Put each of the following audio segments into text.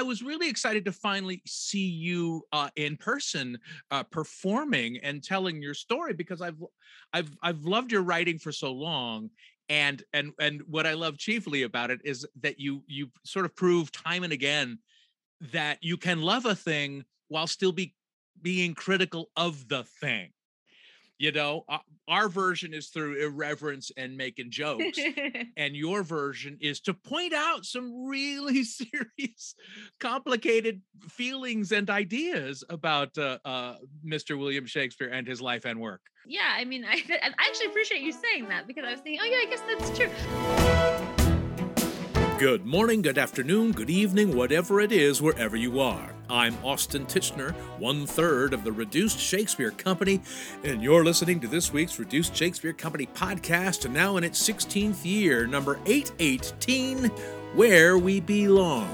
I was really excited to finally see you uh, in person uh, performing and telling your story because I've I've I've loved your writing for so long and and and what I love chiefly about it is that you you sort of prove time and again that you can love a thing while still be being critical of the thing you know uh, our version is through irreverence and making jokes and your version is to point out some really serious complicated feelings and ideas about uh, uh, mr william shakespeare and his life and work. Yeah i mean I, I actually appreciate you saying that because i was thinking oh yeah i guess that's true Good morning, good afternoon, good evening, whatever it is, wherever you are. I'm Austin Tichenor, one third of the Reduced Shakespeare Company, and you're listening to this week's Reduced Shakespeare Company podcast, and now in its 16th year, number 818 Where We Belong.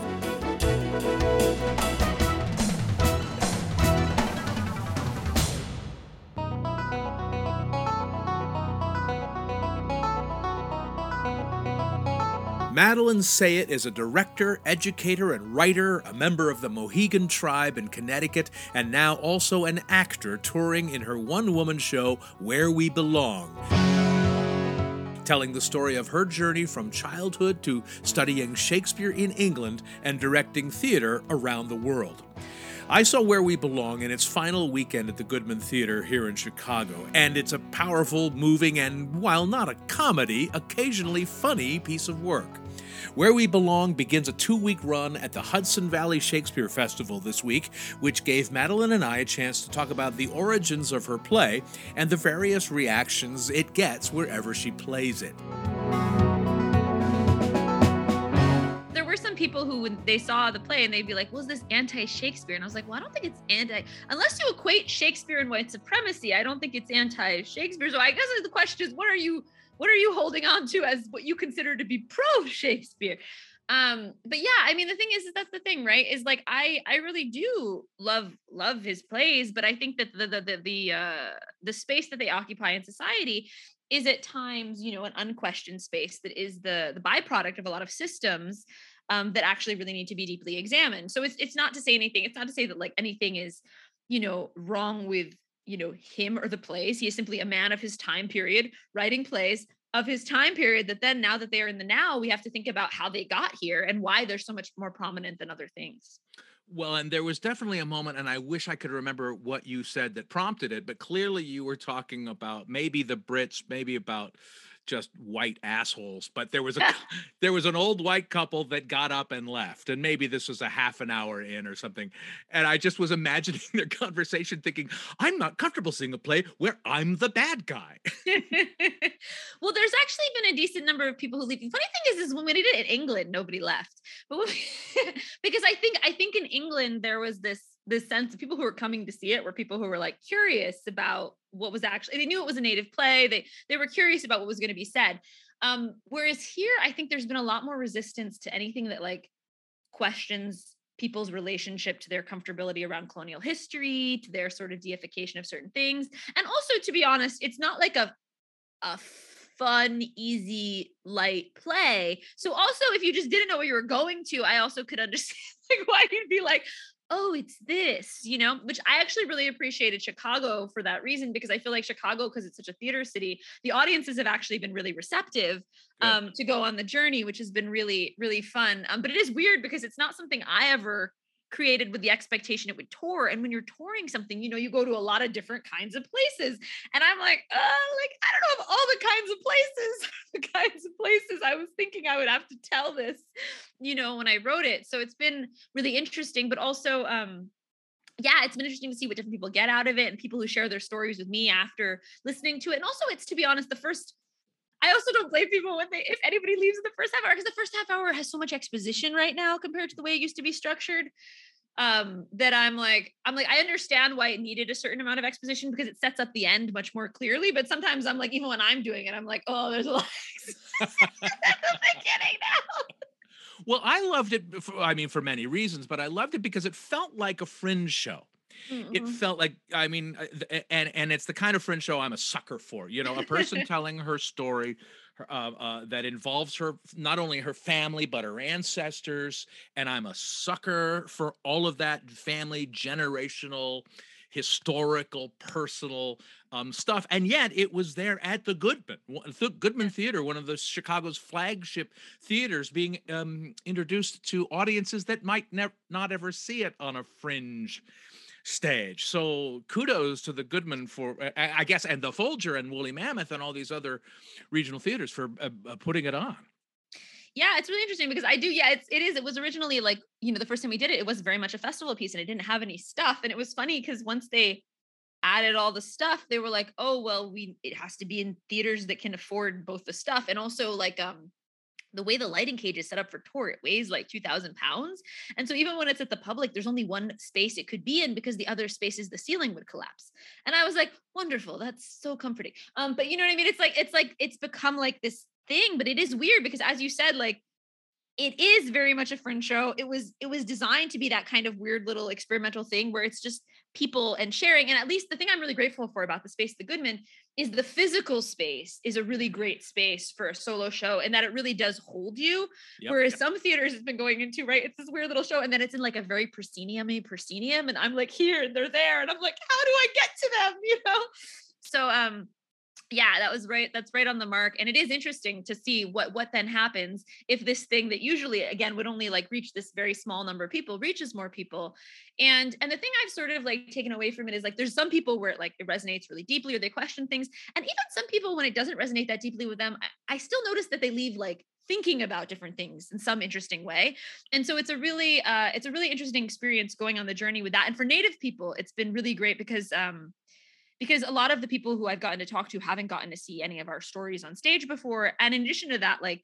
Madeline Sayet is a director, educator, and writer, a member of the Mohegan tribe in Connecticut, and now also an actor touring in her one woman show, Where We Belong telling the story of her journey from childhood to studying Shakespeare in England and directing theater around the world. I saw Where We Belong in its final weekend at the Goodman Theater here in Chicago, and it's a powerful, moving, and while not a comedy, occasionally funny piece of work. Where We Belong begins a two week run at the Hudson Valley Shakespeare Festival this week, which gave Madeline and I a chance to talk about the origins of her play and the various reactions it gets wherever she plays it. There were some people who, when they saw the play, and they'd be like, "Was this anti-Shakespeare?" And I was like, "Well, I don't think it's anti, unless you equate Shakespeare and white supremacy. I don't think it's anti-Shakespeare." So I guess the question is, what are you what are you holding on to as what you consider to be pro Shakespeare? um but yeah i mean the thing is, is that's the thing right is like i i really do love love his plays but i think that the the the, the uh the space that they occupy in society is at times you know an unquestioned space that is the the byproduct of a lot of systems um, that actually really need to be deeply examined so it's it's not to say anything it's not to say that like anything is you know wrong with you know him or the plays. He is simply a man of his time period writing plays of his time period that then now that they're in the now we have to think about how they got here and why they're so much more prominent than other things. Well, and there was definitely a moment, and I wish I could remember what you said that prompted it, but clearly you were talking about maybe the Brits, maybe about just white assholes but there was a there was an old white couple that got up and left and maybe this was a half an hour in or something and i just was imagining their conversation thinking i'm not comfortable seeing a play where i'm the bad guy. Well there's actually been a decent number of people who leave. The funny thing is is when we did it in england nobody left but we, because i think i think in england there was this this sense of people who were coming to see it were people who were like curious about what was actually they knew it was a native play they they were curious about what was going to be said. Um whereas here i think there's been a lot more resistance to anything that like questions people's relationship to their comfortability around colonial history to their sort of deification of certain things. And also to be honest it's not like a a fun easy light play. So also if you just didn't know where you were going to i also could understand like why you'd be like oh, it's this, you know, which I actually really appreciated Chicago for that reason because I feel like Chicago, because it's such a theater city, the audiences have actually been really receptive um, to go on the journey, which has been really, really fun. Um, but it is weird because it's not something I ever created with the expectation it would tour. And when you're touring something, you know, you go to a lot of different kinds of places. And I'm like, uh, like, I don't know if all the kinds of places, the kinds of places I was thinking I would have to tell this, you know, when I wrote it. So it's been really interesting, but also, um, yeah, it's been interesting to see what different people get out of it and people who share their stories with me after listening to it. And also, it's to be honest, the first I also don't blame people when they if anybody leaves in the first half hour because the first half hour has so much exposition right now compared to the way it used to be structured um that i'm like i'm like i understand why it needed a certain amount of exposition because it sets up the end much more clearly but sometimes i'm like even when i'm doing it i'm like oh there's a lot of beginning now well i loved it for, i mean for many reasons but i loved it because it felt like a fringe show mm-hmm. it felt like I mean, uh, and and it's the kind of fringe show I'm a sucker for. You know, a person telling her story. Uh, uh, that involves her not only her family but her ancestors and i'm a sucker for all of that family generational historical, personal um, stuff. And yet it was there at the Goodman, the Goodman Theater, one of the Chicago's flagship theaters, being um, introduced to audiences that might never not ever see it on a fringe stage. So kudos to the Goodman for, I guess, and the Folger and Woolly Mammoth and all these other regional theaters for uh, uh, putting it on yeah it's really interesting because i do yeah it's it is it was originally like you know the first time we did it it was very much a festival piece and it didn't have any stuff and it was funny because once they added all the stuff they were like oh well we it has to be in theaters that can afford both the stuff and also like um the way the lighting cage is set up for tour, it weighs like 2000 pounds. And so even when it's at the public, there's only one space it could be in because the other spaces, the ceiling would collapse. And I was like, wonderful. That's so comforting. Um, but you know what I mean? It's like, it's like, it's become like this thing, but it is weird because as you said, like it is very much a fringe show. It was it was designed to be that kind of weird little experimental thing where it's just people and sharing. And at least the thing I'm really grateful for about the space, the Goodman, is the physical space is a really great space for a solo show and that it really does hold you. Yep, Whereas yep. some theaters has been going into, right? It's this weird little show, and then it's in like a very proscenium proscenium, and I'm like here and they're there, and I'm like, how do I get to them? You know? So um yeah that was right that's right on the mark and it is interesting to see what what then happens if this thing that usually again would only like reach this very small number of people reaches more people. And and the thing i've sort of like taken away from it is like there's some people where it like it resonates really deeply or they question things and even some people when it doesn't resonate that deeply with them i, I still notice that they leave like thinking about different things in some interesting way. And so it's a really uh it's a really interesting experience going on the journey with that and for native people it's been really great because um because a lot of the people who I've gotten to talk to haven't gotten to see any of our stories on stage before. And in addition to that, like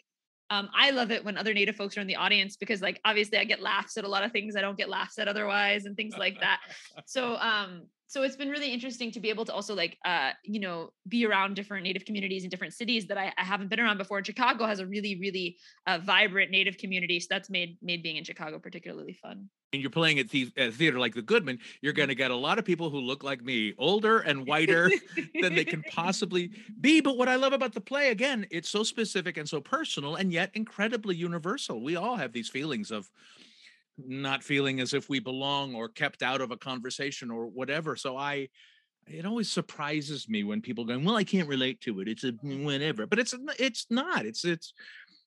um, I love it when other Native folks are in the audience because, like, obviously, I get laughs at a lot of things I don't get laughs at otherwise, and things like that. so, um, so it's been really interesting to be able to also like uh you know be around different native communities in different cities that I, I haven't been around before. And chicago has a really really uh, vibrant native community so that's made made being in chicago particularly fun. And you're playing at the at theater like the goodman you're going to get a lot of people who look like me older and whiter than they can possibly be. But what i love about the play again it's so specific and so personal and yet incredibly universal. We all have these feelings of not feeling as if we belong or kept out of a conversation or whatever. So I, it always surprises me when people go, well, I can't relate to it. It's a whatever, but it's it's not. It's it's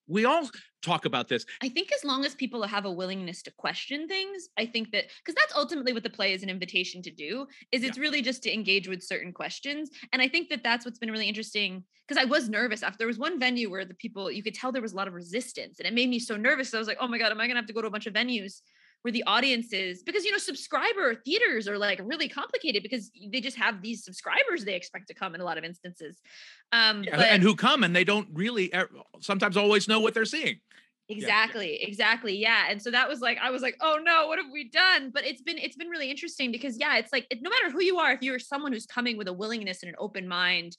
we all talk about this. I think as long as people have a willingness to question things, I think that because that's ultimately what the play is an invitation to do is it's yeah. really just to engage with certain questions. And I think that that's what's been really interesting because I was nervous after there was one venue where the people you could tell there was a lot of resistance and it made me so nervous. So I was like, oh my God, am I gonna have to go to a bunch of venues where the audiences because you know subscriber theaters are like really complicated because they just have these subscribers they expect to come in a lot of instances. Um yeah, but, and who come and they don't really sometimes always know what they're seeing. Exactly yeah. exactly yeah and so that was like i was like oh no what have we done? But it's been it's been really interesting because yeah it's like it, no matter who you are if you're someone who's coming with a willingness and an open mind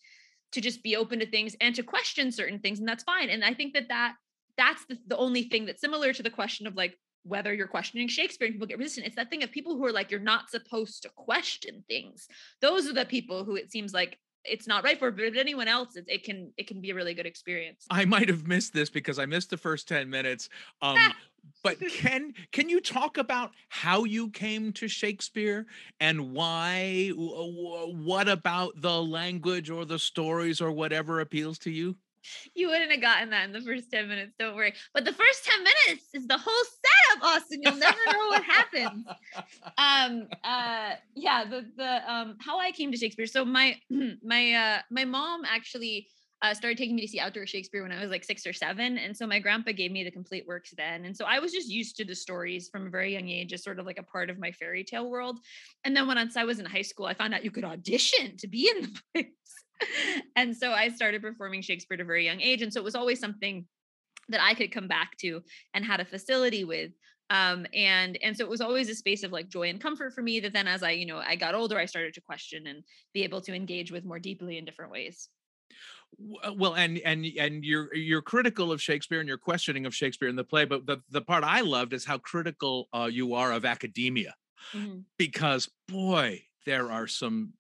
to just be open to things and to question certain things and that's fine and i think that that that's the, the only thing that's similar to the question of like whether you're questioning Shakespeare and people get resistant. It's that thing of people who are like, you're not supposed to question things. Those are the people who it seems like it's not right for, but anyone else, it, it can it can be a really good experience. I might have missed this because I missed the first 10 minutes. Um, but can can you talk about how you came to Shakespeare and why what about the language or the stories or whatever appeals to you? you wouldn't have gotten that in the first 10 minutes. Don't worry. But the first 10 minutes is the whole setup, Austin. You'll never know what happens. Um, uh, yeah, the, the, um, how I came to Shakespeare. So my, my, uh, my mom actually, uh, started taking me to see outdoor Shakespeare when I was like six or seven. And so my grandpa gave me the complete works then. And so I was just used to the stories from a very young age as sort of like a part of my fairy tale world. And then once I was in high school, I found out you could audition to be in the place. and so I started performing Shakespeare at a very young age. And so it was always something that I could come back to and had a facility with. Um, and and so it was always a space of like joy and comfort for me that then as I, you know, I got older, I started to question and be able to engage with more deeply in different ways uh, well and and and you're you're critical of shakespeare and you're questioning of shakespeare in the play but the, the part i loved is how critical uh, you are of academia mm-hmm. because boy, there are some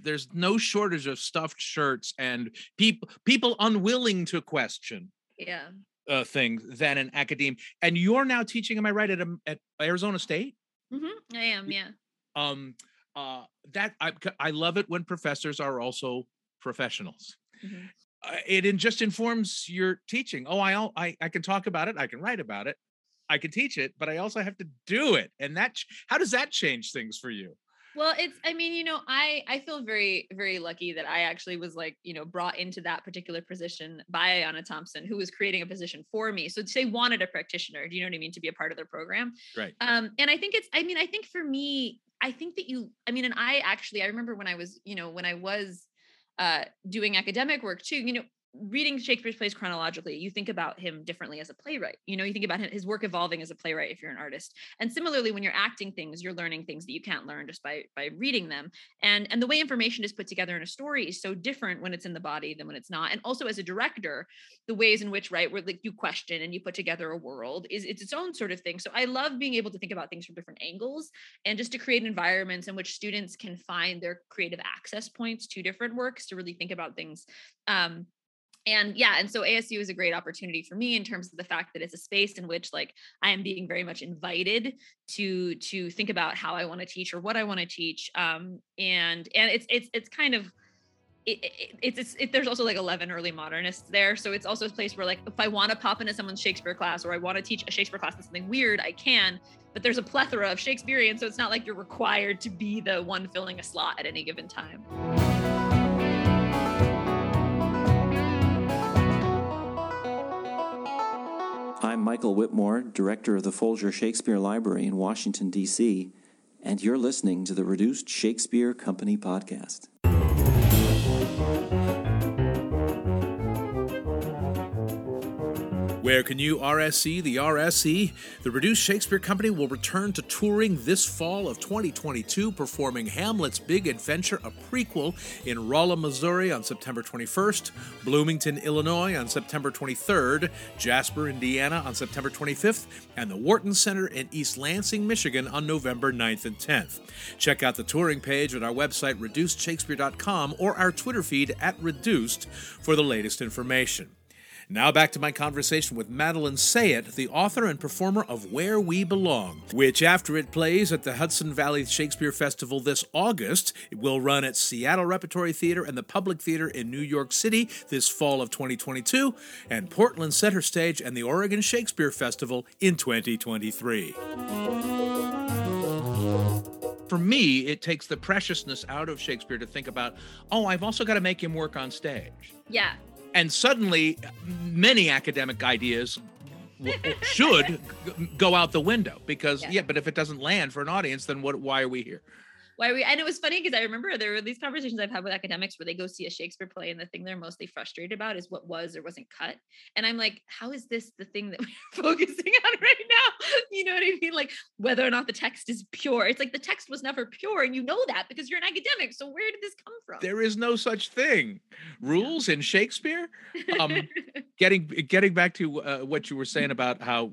there's no shortage of stuffed shirts and people people unwilling to question yeah. uh, things than an academe and you're now teaching am i right at, um, at arizona state? Mm-hmm. i am yeah. um uh that i i love it when professors are also professionals. Mm-hmm. uh, it in, just informs your teaching. Oh I, I i can talk about it i can write about it i can teach it but i also have to do it and that how does that change things for you well it's i mean you know i i feel very very lucky that i actually was like you know brought into that particular position by Ayanna Thompson who was creating a position for me. So they wanted a practitioner do you know what i mean to be a part of their program. Right. Um and i think it's i mean i think for me i think that you i mean and i actually i remember when i was you know when i was uh doing academic work too you know reading Shakespeare's plays chronologically, you think about him differently as a playwright. You know, you think about his work evolving as a playwright if you're an artist. And similarly, when you're acting things, you're learning things that you can't learn just by by reading them. And and the way information is put together in a story is so different when it's in the body than when it's not. And also as a director, the ways in which right where like you question and you put together a world is it's its own sort of thing. So I love being able to think about things from different angles and just to create environments in which students can find their creative access points to different works to really think about things um, and yeah and so asu is a great opportunity for me in terms of the fact that it's a space in which like i am being very much invited to to think about how i want to teach or what i want to teach um and and it's it's it's kind of it, it, it's, it's it, there's also like 11 early modernists there so it's also a place where like if i want to pop into someone's shakespeare class or i want to teach a shakespeare class that's something weird i can but there's a plethora of shakespearean so it's not like you're required to be the one filling a slot at any given time Michael Whitmore, Director of the Folger Shakespeare Library in Washington, D.C., and you're listening to the Reduced Shakespeare Company podcast. Where can you RSC the RSC? The Reduced Shakespeare Company will return to touring this fall of 2022, performing Hamlet's Big Adventure, a prequel, in Rolla, Missouri on September 21st, Bloomington, Illinois on September 23rd, Jasper, Indiana on September 25th, and the Wharton Center in East Lansing, Michigan on November 9th and 10th. Check out the touring page at our website, reducedshakespeare.com, or our Twitter feed at Reduced for the latest information. Now back to my conversation with Madeline Sayet, the author and performer of Where We Belong, which, after it plays at the Hudson Valley Shakespeare Festival this August, it will run at Seattle Repertory Theater and the Public Theater in New York City this fall of 2022, and Portland Center Stage and the Oregon Shakespeare Festival in 2023 for me, it takes the preciousness out of Shakespeare to think about, oh, I've also got to make him work on stage. Yeah and suddenly many academic ideas should go out the window because yeah. yeah. but if it doesn't land for an audience then what why are we here why we and it was funny because I remember there were these conversations I've had with academics where they go see a Shakespeare play and the thing they're mostly frustrated about is what was or wasn't cut. And I'm like, how is this the thing that we're focusing on right now? You know what I mean? Like whether or not the text is pure. It's like the text was never pure, and you know that because you're an academic. So where did this come from? There is no such thing. Rules in Shakespeare. Um, getting getting back to uh, what you were saying about how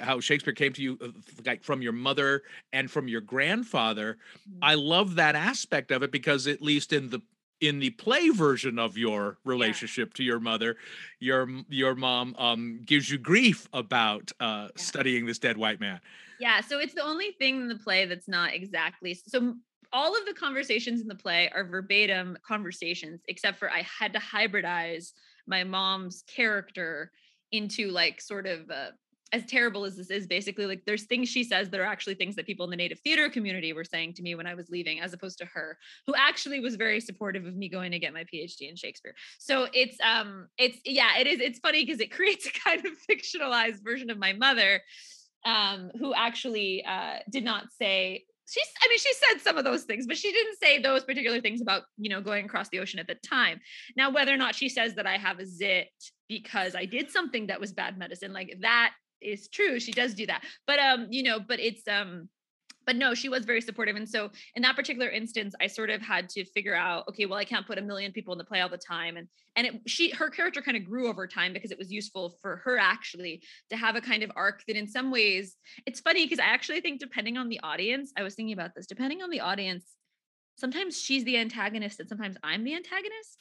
how Shakespeare came to you uh, like from your mother and from your grandfather. Mm-hmm. I love that aspect of it because at least in the in the play version of your relationship yeah. to your mother, your your mom um, gives you grief about uh, yeah. studying this dead white man. Yeah, so it's the only thing in the play that's not exactly so. All of the conversations in the play are verbatim conversations, except for I had to hybridize my mom's character into like sort of a as terrible as this is, basically, like there's things she says that are actually things that people in the native theater community were saying to me when I was leaving, as opposed to her, who actually was very supportive of me going to get my PhD in Shakespeare. So it's um it's yeah, it is it's funny because it creates a kind of fictionalized version of my mother, um, who actually uh did not say she's i mean she said some of those things but she didn't say those particular things about you know going across the ocean at the time now whether or not she says that i have a zit because i did something that was bad medicine like that is true she does do that but um you know but it's um but no, she was very supportive. And so in that particular instance, I sort of had to figure out, okay, well, I can't put a million people in the play all the time. And and it she her character kind of grew over time because it was useful for her actually to have a kind of arc that in some ways it's funny because I actually think depending on the audience, I was thinking about this, depending on the audience, sometimes she's the antagonist and sometimes I'm the antagonist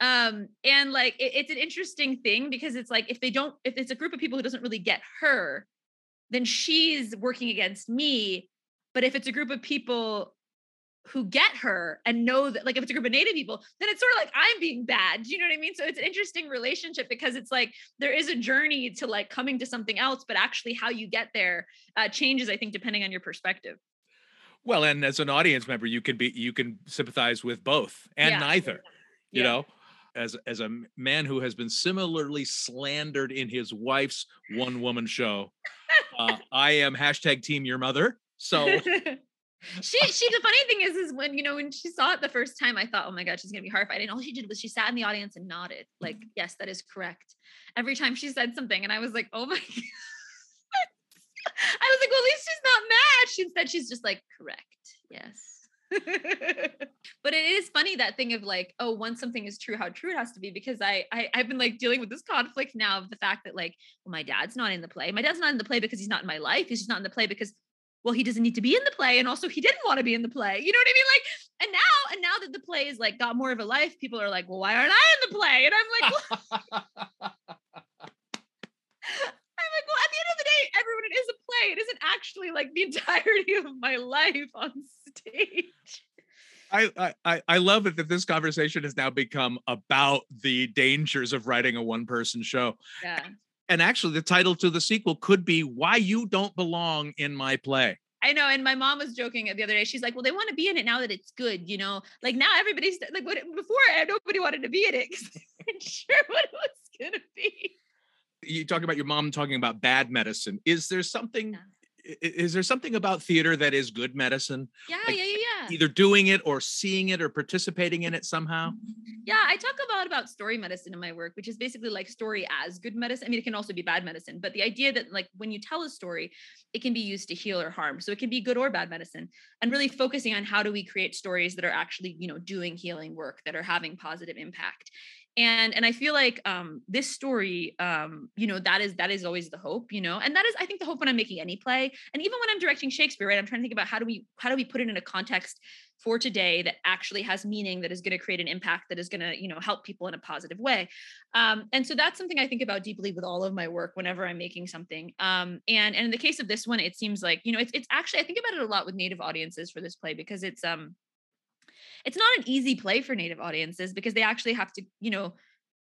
um and like it, it's an interesting thing because it's like if they don't if it's a group of people who doesn't really get her then she's working against me but if it's a group of people who get her and know that, like, if it's a group of native people, then it's sort of like I'm being bad. Do you know what I mean? So it's an interesting relationship because it's like there is a journey to like coming to something else, but actually how you get there uh, changes, I think, depending on your perspective. Well, and as an audience member, you can be you can sympathize with both and yeah. neither. You yeah. know, as as a man who has been similarly slandered in his wife's one woman show, uh, I am hashtag Team Your Mother. So she she the funny thing is is when you know when she saw it the first time I thought oh my god she's gonna be horrified. And all she did was she sat in the audience and nodded. Like yes that is correct. Every time she said something and I was like oh my god. I was like well at least she's not mad. She said she's just like correct. Yes but it is funny that thing of like oh once something is true how true it has to be because I, I i've been like dealing with this conflict now of the fact that like well my dad's not in the play my dad's not in the play because he's not in my life he's just not in the play because well, he doesn't need to be in the play. And also he didn't want to be in the play. You know what I mean? Like, and now, and now that the play is like got more of a life, people are like, well, why aren't I in the play? And I'm like, I'm like, well, at the end of the day, everyone, it is a play. It isn't actually like the entirety of my life on stage. I, I I love it that this conversation has now become about the dangers of writing a one person show. Yeah and actually the title to the sequel could be why you don't belong in my play I know, and my mom was joking the other day. She's like, "Well, they want to be in it now that it's good, you know. Like now, everybody's like, what, before eh, nobody wanted to be in it because they weren't sure what it was gonna be." You talk about your mom talking about bad medicine. Is there something yeah is there something about theater that is good medicine? Yeah, like yeah, yeah, yeah. Either doing it or seeing it or participating in it somehow. Mm-hmm. Yeah, I talk about about story medicine in my work, which is basically like story as good medicine. I mean, it can also be bad medicine, but the idea that like when you tell a story, it can be used to heal or harm. So it can be good or bad medicine, and really focusing on how do we create stories that are actually you know doing healing work that are having positive impact and and i feel like um this story um you know that is that is always the hope you know and that is i think the hope when i'm making any play and even when i'm directing shakespeare right i'm trying to think about how do we how do we put it in a context for today that actually has meaning that is going to create an impact that is going to you know help people in a positive way. Um, and so that's something i think about deeply with all of my work whenever i'm making something. Um, and and in the case of this one it seems like you know it's, it's actually i think about it a lot with native audiences for this play because it's um it's not an easy play for native audiences because they actually have to you know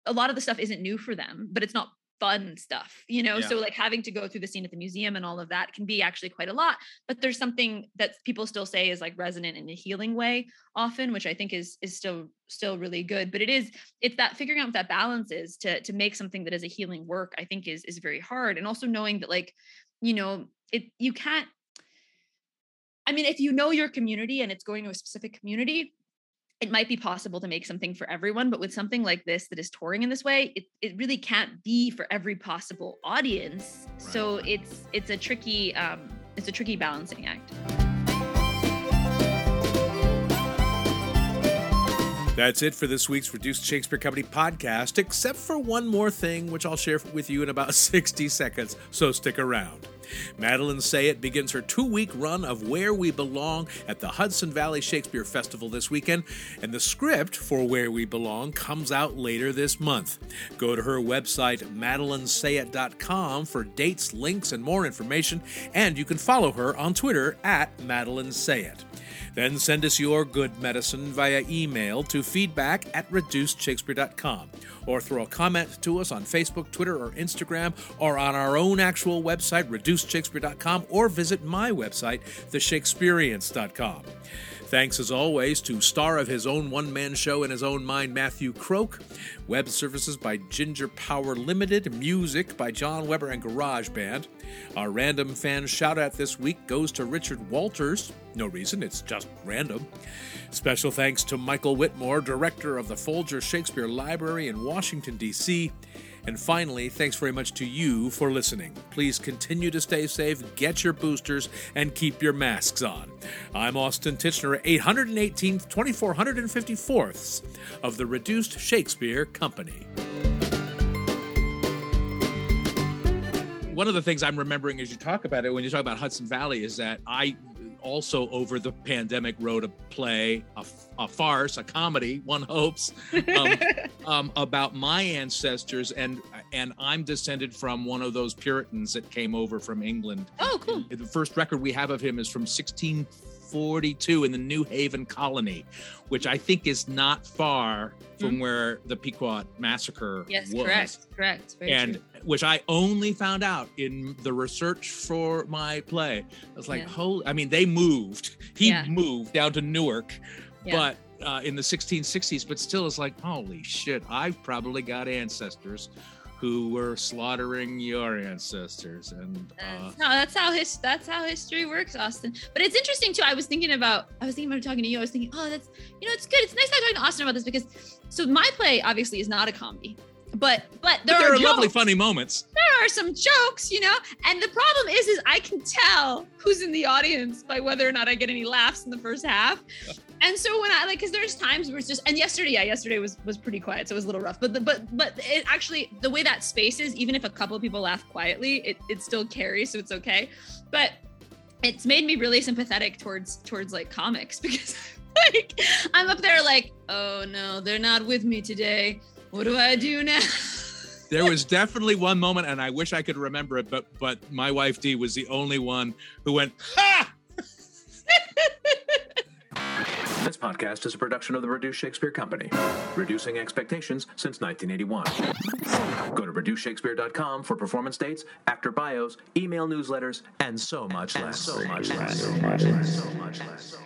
a lot of the stuff isn't new for them but it's not fun stuff you know yeah. so like having to go through the scene at the museum and all of that can be actually quite a lot but there's something that people still say is like resonant in a healing way often which i think is is still still really good but it is it's that figuring out what that balance is to to make something that is a healing work i think is is very hard and also knowing that like you know it you can't I mean, if you know your community and it's going to a specific community, it might be possible to make something for everyone but with something like this that is touring in this way it, it really can't be for every possible audience right. so it's it's a tricky um it's a tricky balancing act That's it for this week's Reduced Shakespeare Company podcast, except for one more thing, which I'll share with you in about 60 seconds, so stick around. Madeline Sayet begins her two week run of Where We Belong at the Hudson Valley Shakespeare Festival this weekend, and the script for Where We Belong comes out later this month. Go to her website, madelinesayet.com, for dates, links, and more information, and you can follow her on Twitter at Madeline Sayet. Then send us your good medicine via email to feedback at reducedshakespeare.com or throw a comment to us on Facebook, Twitter, or Instagram, or on our own actual website, reducedshakespeare.com, or visit my website, theshakespeareans.com. Thanks as always to star of his own one man show in his own mind, Matthew Croak. Web services by Ginger Power Limited. Music by John Weber and Garage Band. Our random fan shout out this week goes to Richard Walters. No reason, it's just random. Special thanks to Michael Whitmore, director of the Folger Shakespeare Library in Washington, D.C. And finally, thanks very much to you for listening. Please continue to stay safe, get your boosters, and keep your masks on. I'm Austin Tichenor, 818th, 2454th of the Reduced Shakespeare Company. One of the things I'm remembering as you talk about it, when you talk about Hudson Valley, is that I also over the pandemic wrote a play, a, a farce, a comedy, one hopes, um, um, about my ancestors, and and I'm descended from one of those Puritans that came over from England. Oh, cool! The first record we have of him is from 1642 in the New Haven colony, which I think is not far from mm. where the Pequot massacre yes, was. correct, correct. Very and true. Which I only found out in the research for my play. I was like, yeah. holy! I mean, they moved. He yeah. moved down to Newark, yeah. but. Uh, in the 1660s, but still, it's like, holy shit! I've probably got ancestors who were slaughtering your ancestors and uh, no that's how his that's how history works austin but it's interesting too i was thinking about i was thinking about talking to you i was thinking oh that's you know it's good it's nice talking to austin about this because so my play obviously is not a comedy but but there, but there are, are lovely funny moments there are some jokes you know and the problem is is i can tell who's in the audience by whether or not i get any laughs in the first half and so when I like, because there's times where it's just, and yesterday, yeah, yesterday was was pretty quiet, so it was a little rough. But the, but but it actually the way that space is, even if a couple of people laugh quietly, it it still carries, so it's okay. But it's made me really sympathetic towards towards like comics because like I'm up there like, oh no, they're not with me today. What do I do now? there was definitely one moment, and I wish I could remember it, but but my wife Dee was the only one who went ha. This podcast is a production of the Reduced Shakespeare Company, reducing expectations since 1981. Go to reducedshakespeare.com for performance dates, actor bios, email newsletters, and so much less. So much less. So much less. So much less.